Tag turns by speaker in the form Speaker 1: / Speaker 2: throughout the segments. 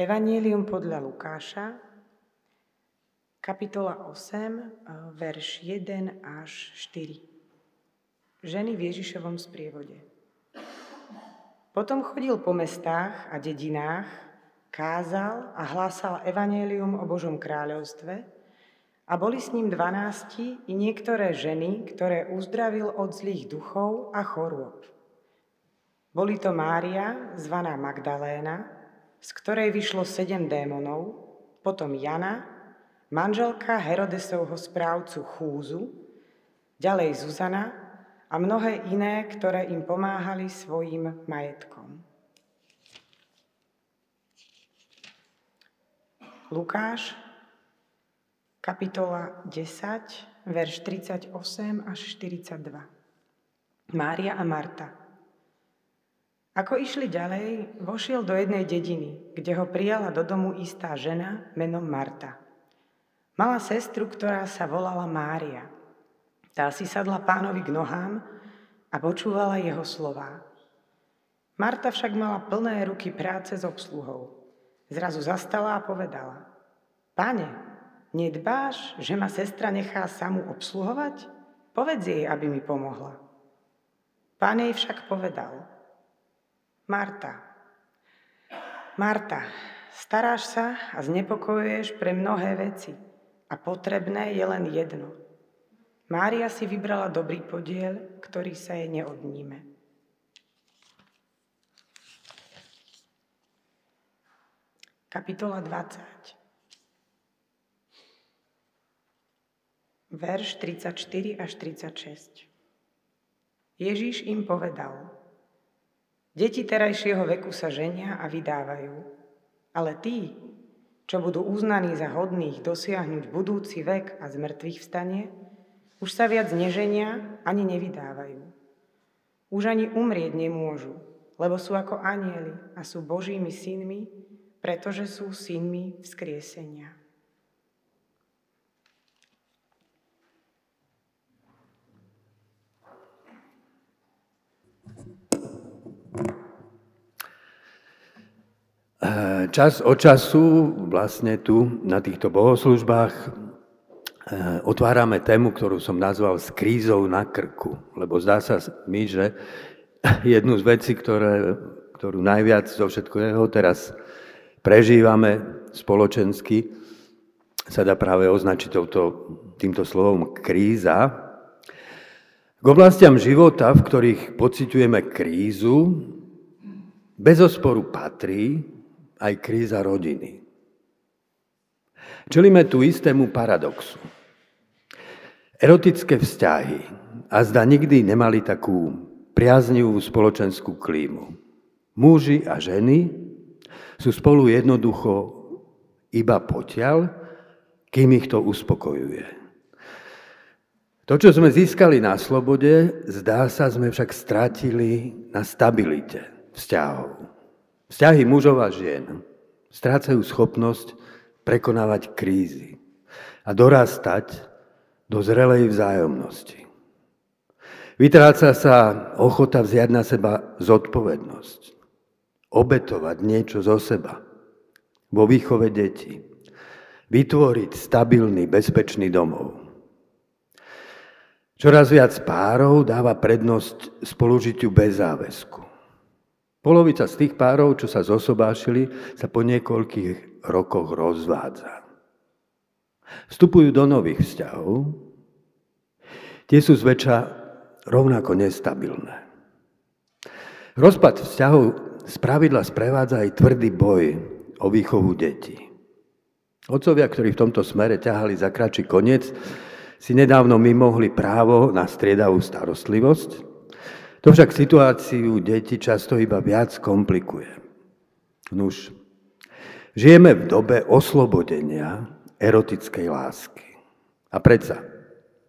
Speaker 1: Evangelium podľa Lukáša, kapitola 8, verš 1 až 4. Ženy v Ježišovom sprievode. Potom chodil po mestách a dedinách, kázal a hlásal evanelium o Božom kráľovstve a boli s ním dvanácti i niektoré ženy, ktoré uzdravil od zlých duchov a chorôb. Boli to Mária, zvaná Magdaléna, z ktorej vyšlo sedem démonov, potom Jana, manželka Herodesovho správcu Chúzu, ďalej Zuzana a mnohé iné, ktoré im pomáhali svojim majetkom. Lukáš, kapitola 10, verš 38 až 42. Mária a Marta. Ako išli ďalej, vošiel do jednej dediny, kde ho prijala do domu istá žena menom Marta. Mala sestru, ktorá sa volala Mária. Tá si sadla pánovi k nohám a počúvala jeho slová. Marta však mala plné ruky práce s obsluhou. Zrazu zastala a povedala, Pane, nedbáš, že ma sestra nechá samú obsluhovať? Povedz jej, aby mi pomohla. Pán jej však povedal, Marta. Marta, staráš sa a znepokojuješ pre mnohé veci a potrebné je len jedno. Mária si vybrala dobrý podiel, ktorý sa jej neodníme. Kapitola 20. Verš 34 až 36. Ježíš im povedal, Deti terajšieho veku sa ženia a vydávajú, ale tí, čo budú uznaní za hodných dosiahnuť budúci vek a z mŕtvych vstanie, už sa viac neženia ani nevydávajú. Už ani umrieť nemôžu, lebo sú ako anieli a sú Božími synmi, pretože sú synmi vzkriesenia.
Speaker 2: Čas od času vlastne tu na týchto bohoslužbách eh, otvárame tému, ktorú som nazval s krízou na krku. Lebo zdá sa mi, že jednu z vecí, ktoré, ktorú najviac zo všetkého teraz prežívame spoločensky, sa dá práve označiť touto, týmto slovom kríza. K oblastiam života, v ktorých pociťujeme krízu, bez osporu patrí aj kríza rodiny. Čelíme tu istému paradoxu. Erotické vzťahy a zda nikdy nemali takú priaznivú spoločenskú klímu. Muži a ženy sú spolu jednoducho iba potiaľ, kým ich to uspokojuje. To, čo sme získali na slobode, zdá sa, sme však stratili na stabilite vzťahov. Vzťahy mužov a žien strácajú schopnosť prekonávať krízy a dorastať do zrelej vzájomnosti. Vytráca sa ochota vziať na seba zodpovednosť, obetovať niečo zo seba vo výchove detí, vytvoriť stabilný, bezpečný domov. Čoraz viac párov dáva prednosť spolužitiu bez záväzku. Polovica z tých párov, čo sa zosobášili, sa po niekoľkých rokoch rozvádza. Vstupujú do nových vzťahov, tie sú zväčša rovnako nestabilné. Rozpad vzťahov z pravidla sprevádza aj tvrdý boj o výchovu detí. Otcovia, ktorí v tomto smere ťahali za kračí koniec, si nedávno vymohli právo na striedavú starostlivosť, to však situáciu deti často iba viac komplikuje. Nuž, žijeme v dobe oslobodenia erotickej lásky. A predsa,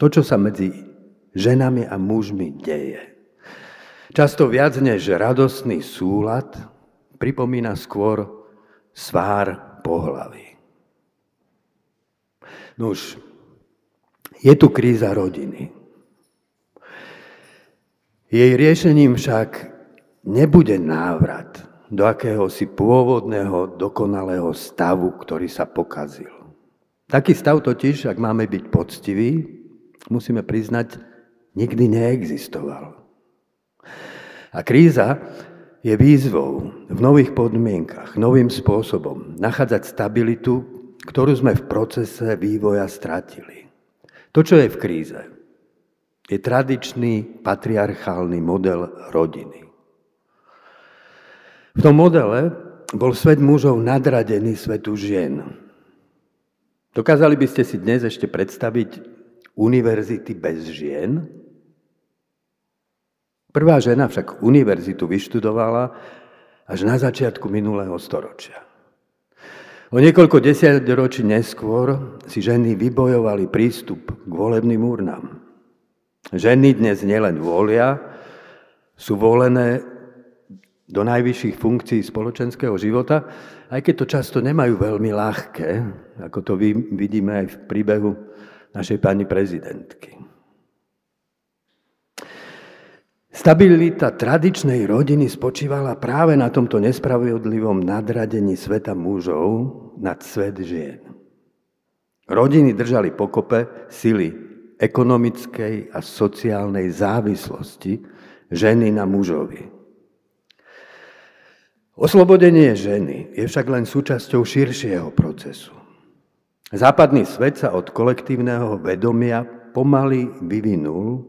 Speaker 2: to, čo sa medzi ženami a mužmi deje, často viac než radostný súlad, pripomína skôr svár pohlavy. Nuž, je tu kríza rodiny. Jej riešením však nebude návrat do akéhosi pôvodného dokonalého stavu, ktorý sa pokazil. Taký stav totiž, ak máme byť poctiví, musíme priznať, nikdy neexistoval. A kríza je výzvou v nových podmienkach, novým spôsobom nachádzať stabilitu, ktorú sme v procese vývoja stratili. To, čo je v kríze, je tradičný patriarchálny model rodiny. V tom modele bol svet mužov nadradený svetu žien. Dokázali by ste si dnes ešte predstaviť univerzity bez žien? Prvá žena však univerzitu vyštudovala až na začiatku minulého storočia. O niekoľko ročí neskôr si ženy vybojovali prístup k volebným urnám. Ženy dnes nielen volia, sú volené do najvyšších funkcií spoločenského života, aj keď to často nemajú veľmi ľahké, ako to vidíme aj v príbehu našej pani prezidentky. Stabilita tradičnej rodiny spočívala práve na tomto nespravodlivom nadradení sveta mužov nad svet žien. Rodiny držali pokope sily ekonomickej a sociálnej závislosti ženy na mužovi. Oslobodenie ženy je však len súčasťou širšieho procesu. Západný svet sa od kolektívneho vedomia pomaly vyvinul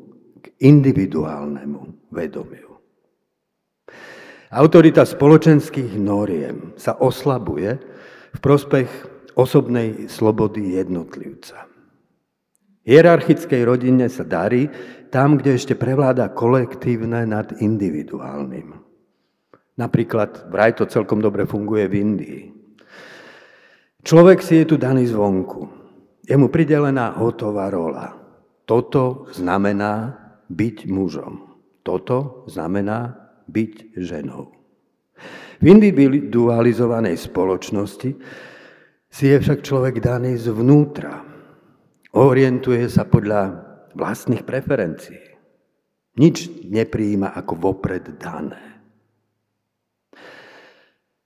Speaker 2: individuálnemu vedomiu. Autorita spoločenských noriem sa oslabuje v prospech osobnej slobody jednotlivca. Hierarchickej rodine sa darí tam, kde ešte prevláda kolektívne nad individuálnym. Napríklad vraj to celkom dobre funguje v Indii. Človek si je tu daný zvonku. Je mu pridelená hotová rola. Toto znamená byť mužom. Toto znamená byť ženou. V individualizovanej spoločnosti si je však človek daný zvnútra. Orientuje sa podľa vlastných preferencií. Nič nepríjima ako vopred dané.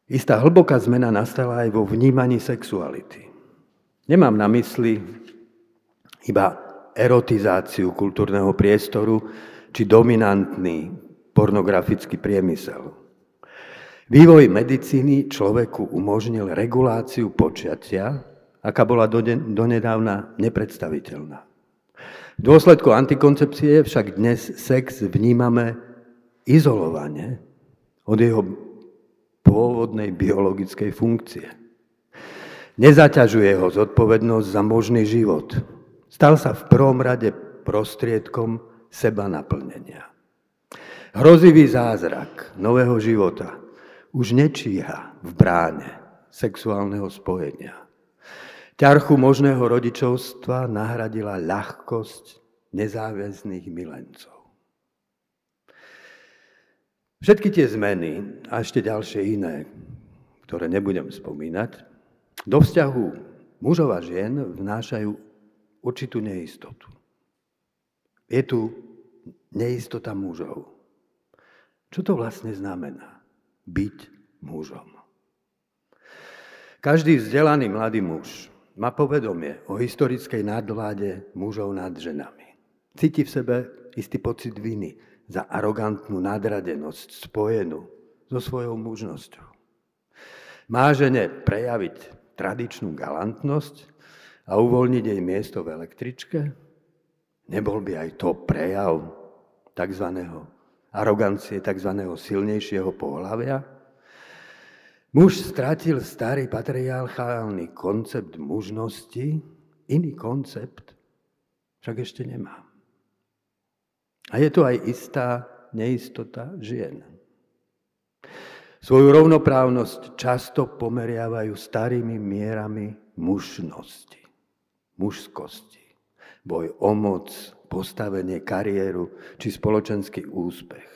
Speaker 2: Istá hlboká zmena nastala aj vo vnímaní sexuality. Nemám na mysli iba erotizáciu kultúrneho priestoru či dominantný pornografický priemysel. Vývoj medicíny človeku umožnil reguláciu počatia, aká bola donedávna nepredstaviteľná. V dôsledku antikoncepcie však dnes sex vnímame izolovane od jeho pôvodnej biologickej funkcie. Nezaťažuje ho zodpovednosť za možný život, Stal sa v prvom rade prostriedkom seba naplnenia. Hrozivý zázrak nového života už nečíha v bráne sexuálneho spojenia. Ťarchu možného rodičovstva nahradila ľahkosť nezáväzných milencov. Všetky tie zmeny a ešte ďalšie iné, ktoré nebudem spomínať, do vzťahu mužov a žien vnášajú určitú neistotu. Je tu neistota mužov. Čo to vlastne znamená? Byť mužom. Každý vzdelaný mladý muž má povedomie o historickej nadvláde mužov nad ženami. Cíti v sebe istý pocit viny za arogantnú nadradenosť spojenú so svojou mužnosťou. Má žene prejaviť tradičnú galantnosť a uvoľniť jej miesto v električke? Nebol by aj to prejav tzv. arogancie, tzv. silnejšieho pohľavia? Muž stratil starý patriarchálny koncept mužnosti, iný koncept však ešte nemá. A je tu aj istá neistota žien. Svoju rovnoprávnosť často pomeriavajú starými mierami mužnosti mužskosti, boj o moc, postavenie, kariéru či spoločenský úspech.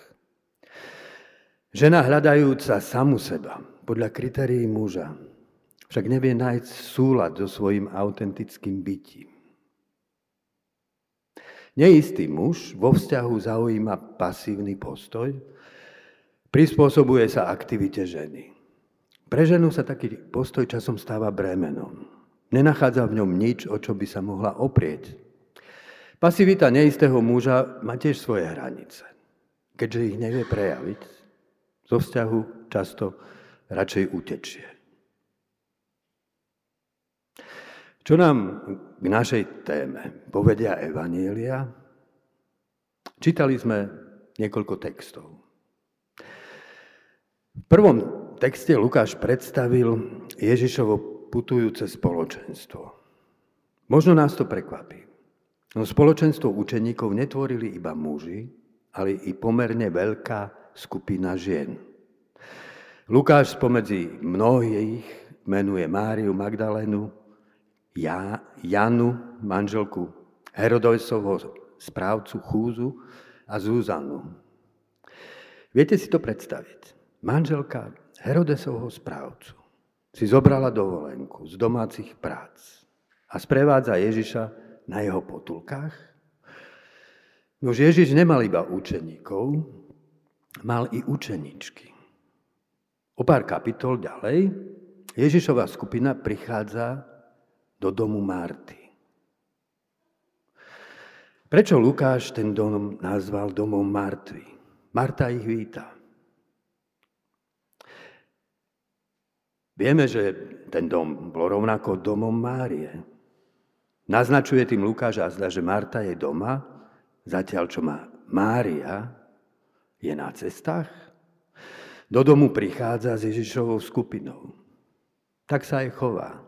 Speaker 2: Žena hľadajúca samu seba podľa kritérií muža však nevie nájsť súlad so svojím autentickým bytím. Neistý muž vo vzťahu zaujíma pasívny postoj, Prispôsobuje sa aktivite ženy. Pre ženu sa taký postoj časom stáva bremenom. Nenachádza v ňom nič, o čo by sa mohla oprieť. Pasivita neistého muža má tiež svoje hranice. Keďže ich nevie prejaviť, zo vzťahu často radšej utečie. Čo nám k našej téme povedia Evanielia? Čítali sme niekoľko textov. V prvom texte Lukáš predstavil Ježišovo putujúce spoločenstvo. Možno nás to prekvapí. No spoločenstvo učeníkov netvorili iba muži, ale i pomerne veľká skupina žien. Lukáš spomedzi mnohých menuje Máriu Magdalénu, ja, Janu, manželku Herodojsovho správcu Chúzu a Zúzanu. Viete si to predstaviť? Manželka Herodesovho správcu si zobrala dovolenku z domácich prác a sprevádza Ježiša na jeho potulkách. Nož Ježiš nemal iba učeníkov, mal i učeničky. O pár kapitol ďalej Ježišova skupina prichádza do domu Marty. Prečo Lukáš ten dom nazval domom Martvy? Marta ich víta. Vieme, že ten dom bol rovnako domom Márie. Naznačuje tým Lukáš a zda, že Marta je doma, zatiaľ čo má Mária je na cestách. Do domu prichádza s Ježišovou skupinou. Tak sa aj chová.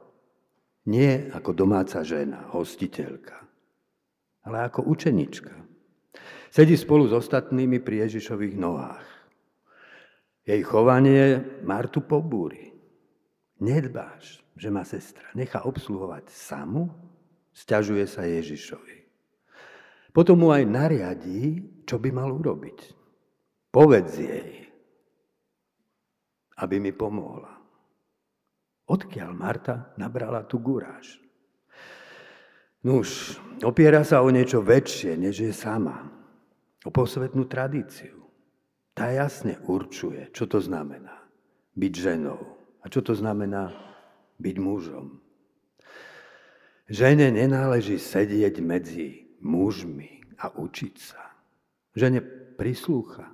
Speaker 2: Nie ako domáca žena, hostiteľka, ale ako učenička. Sedí spolu s ostatnými pri Ježišových nohách. Jej chovanie Martu pobúri. Nedbáš, že má sestra nechá obsluhovať samu, sťažuje sa Ježišovi. Potom mu aj nariadí, čo by mal urobiť. Povedz jej, aby mi pomohla. Odkiaľ Marta nabrala tú guráž? Nuž, opiera sa o niečo väčšie, než je sama. O posvetnú tradíciu. Tá jasne určuje, čo to znamená byť ženou a čo to znamená byť mužom. Žene nenáleží sedieť medzi mužmi a učiť sa. Žene prislúcha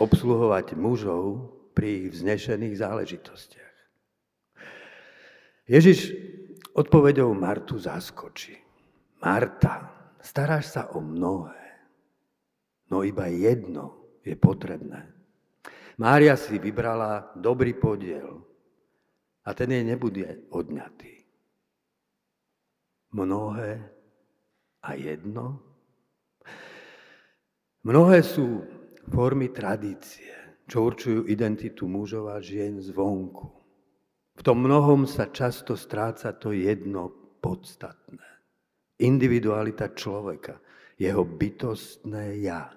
Speaker 2: obsluhovať mužov pri ich vznešených záležitostiach. Ježiš odpovedou Martu zaskočí. Marta, staráš sa o mnohé, no iba jedno je potrebné. Mária si vybrala dobrý podiel a ten jej nebude odňatý. Mnohé a jedno? Mnohé sú formy tradície, čo určujú identitu mužov a žien zvonku. V tom mnohom sa často stráca to jedno podstatné. Individualita človeka, jeho bytostné ja.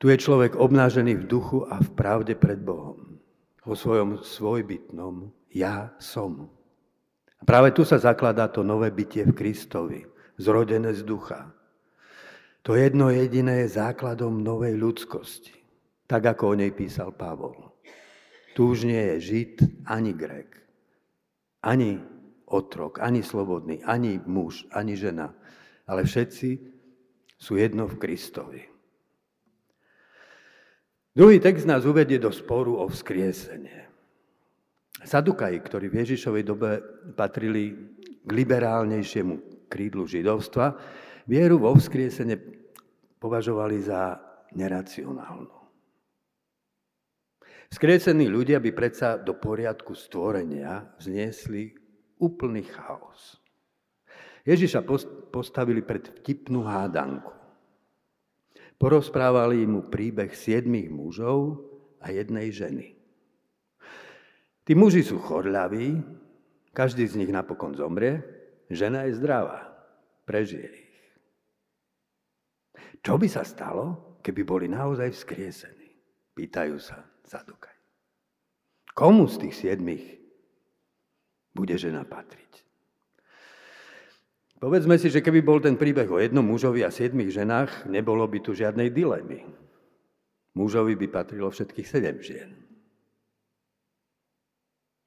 Speaker 2: Tu je človek obnážený v duchu a v pravde pred Bohom. Vo svojom svojbytnom ja som. A práve tu sa zakladá to nové bytie v Kristovi, zrodené z ducha. To jedno jediné je základom novej ľudskosti, tak ako o nej písal Pavol. Tu už nie je Žid ani Grek, ani otrok, ani slobodný, ani muž, ani žena, ale všetci sú jedno v Kristovi. Druhý text nás uvedie do sporu o vzkriesenie. Sadukaji, ktorí v Ježišovej dobe patrili k liberálnejšiemu krídlu židovstva, vieru vo vzkriesenie považovali za neracionálnu. Skriesení ľudia by predsa do poriadku stvorenia vzniesli úplný chaos. Ježiša postavili pred vtipnú hádanku. Porozprávali mu príbeh siedmých mužov a jednej ženy. Tí muži sú chorľaví, každý z nich napokon zomrie, žena je zdravá, prežije ich. Čo by sa stalo, keby boli naozaj vzkriesení? Pýtajú sa Zadukaj. Komu z tých siedmých bude žena patriť? Povedzme si, že keby bol ten príbeh o jednom mužovi a siedmých ženách, nebolo by tu žiadnej dilemy. Mužovi by patrilo všetkých sedem žien.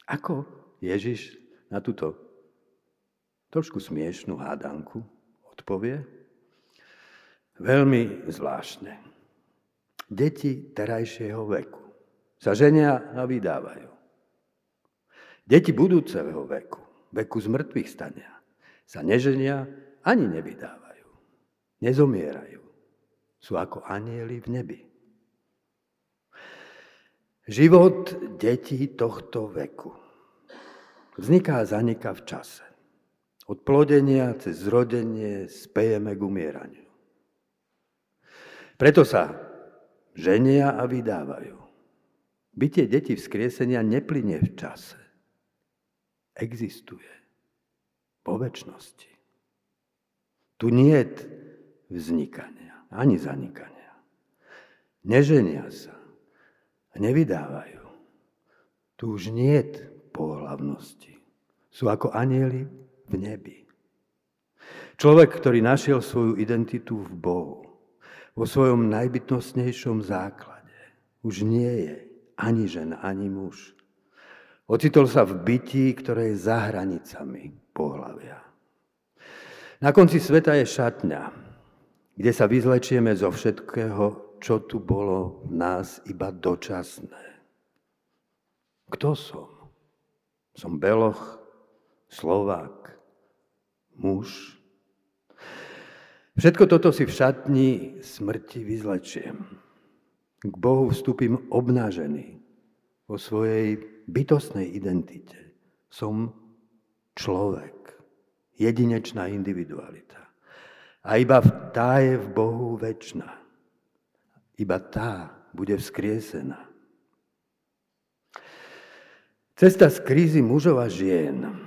Speaker 2: Ako Ježiš na túto trošku smiešnú hádanku odpovie? Veľmi zvláštne. Deti terajšieho veku sa ženia a vydávajú. Deti budúceho veku, veku zmrtvých stania, sa neženia ani nevydávajú. Nezomierajú. Sú ako anieli v nebi. Život detí tohto veku vzniká a zaniká v čase. Od plodenia cez zrodenie spejeme k umieraniu. Preto sa ženia a vydávajú. Bytie detí vzkriesenia neplynie v čase. Existuje. Po väčšnosti. Tu nie je vznikania, ani zanikania. Neženia sa nevydávajú. Tu už nie je pohľavnosti. Sú ako anieli v nebi. Človek, ktorý našiel svoju identitu v Bohu, vo svojom najbytnostnejšom základe, už nie je ani žena, ani muž. Ocitol sa v bytí, ktoré je za hranicami pohľavia. Na konci sveta je šatňa, kde sa vyzlečieme zo všetkého, čo tu bolo v nás iba dočasné. Kto som? Som Beloch, Slovák, muž. Všetko toto si v šatni smrti vyzlečiem. K Bohu vstúpim obnážený vo svojej bytostnej identite. Som človek, jedinečná individualita. A iba tá je v Bohu väčšina iba tá bude vzkriesená. Cesta z krízy mužov a žien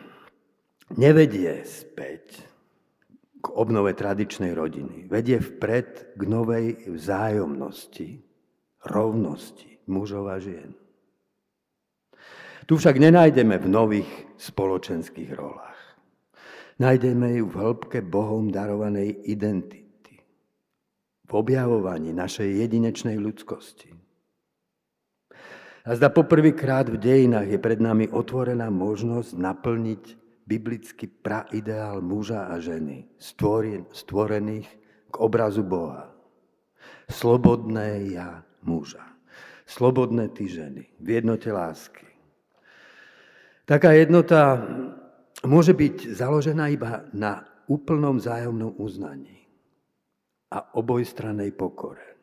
Speaker 2: nevedie späť k obnove tradičnej rodiny. Vedie vpred k novej vzájomnosti, rovnosti mužov a žien. Tu však nenájdeme v nových spoločenských rolách. Nájdeme ju v hĺbke Bohom darovanej identity v objavovaní našej jedinečnej ľudskosti. A zda poprvýkrát v dejinách je pred nami otvorená možnosť naplniť biblický praideál muža a ženy, stvorených k obrazu Boha. Slobodné ja muža, slobodné ty ženy, v jednote lásky. Taká jednota môže byť založená iba na úplnom zájomnom uznaní a obojstranej pokore.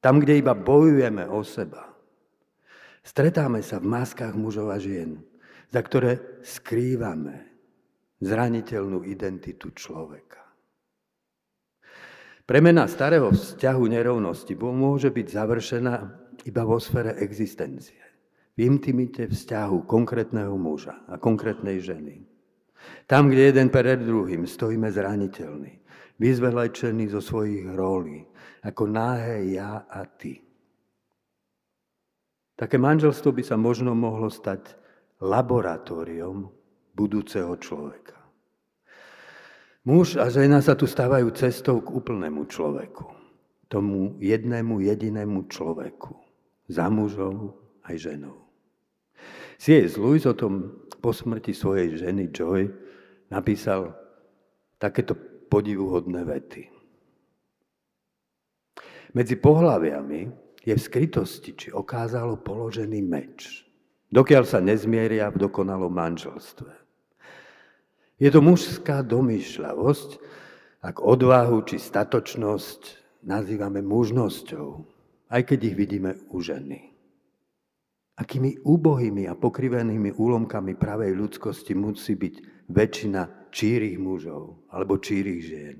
Speaker 2: Tam, kde iba bojujeme o seba, stretáme sa v maskách mužov a žien, za ktoré skrývame zraniteľnú identitu človeka. Premena starého vzťahu nerovnosti môže byť završená iba vo sfere existencie, v intimite vzťahu konkrétneho muža a konkrétnej ženy. Tam, kde jeden pred druhým stojíme zraniteľní, vyzvelečený zo svojich rolí, ako náhé ja a ty. Také manželstvo by sa možno mohlo stať laboratóriom budúceho človeka. Muž a žena sa tu stávajú cestou k úplnému človeku. Tomu jednému jedinému človeku. Za mužou aj ženou. C.S. Lewis o tom po smrti svojej ženy Joy napísal takéto podivuhodné vety. Medzi pohľaviami je v skrytosti či okázalo položený meč, dokiaľ sa nezmieria v dokonalom manželstve. Je to mužská domýšľavosť, ak odvahu či statočnosť nazývame mužnosťou, aj keď ich vidíme u ženy. Akými úbohými a pokrivenými úlomkami pravej ľudskosti musí byť väčšina čírých mužov alebo čírých žien.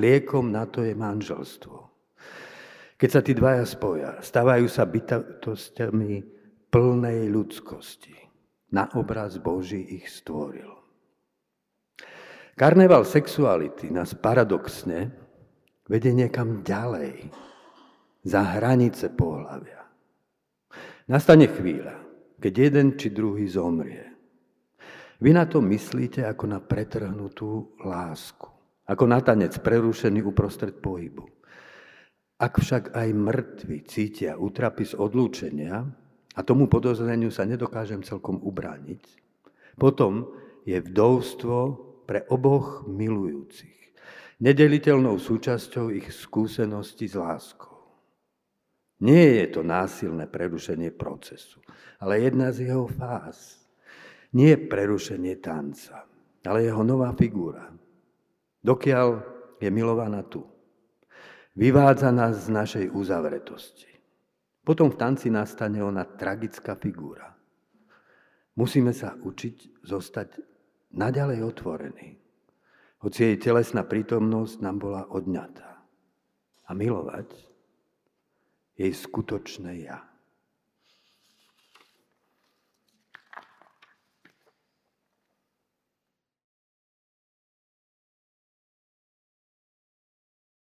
Speaker 2: Liekom na to je manželstvo. Keď sa tí dvaja spoja, stávajú sa bytostiami plnej ľudskosti. Na obraz Boží ich stvoril. Karneval sexuality nás paradoxne vedie niekam ďalej, za hranice pohľavia. Nastane chvíľa, keď jeden či druhý zomrie. Vy na to myslíte ako na pretrhnutú lásku, ako na tanec prerušený uprostred pohybu. Ak však aj mŕtvi cítia útrapy z odlúčenia, a tomu podozreniu sa nedokážem celkom ubrániť, potom je vdovstvo pre oboch milujúcich nedeliteľnou súčasťou ich skúsenosti s láskou. Nie je to násilné prerušenie procesu, ale jedna z jeho fáz. Nie prerušenie tanca, ale jeho nová figúra. Dokiaľ je milovaná tu. Vyvádza nás z našej uzavretosti. Potom v tanci nastane ona tragická figúra. Musíme sa učiť zostať naďalej otvorení, hoci jej telesná prítomnosť nám bola odňatá. A milovať jej skutočné ja.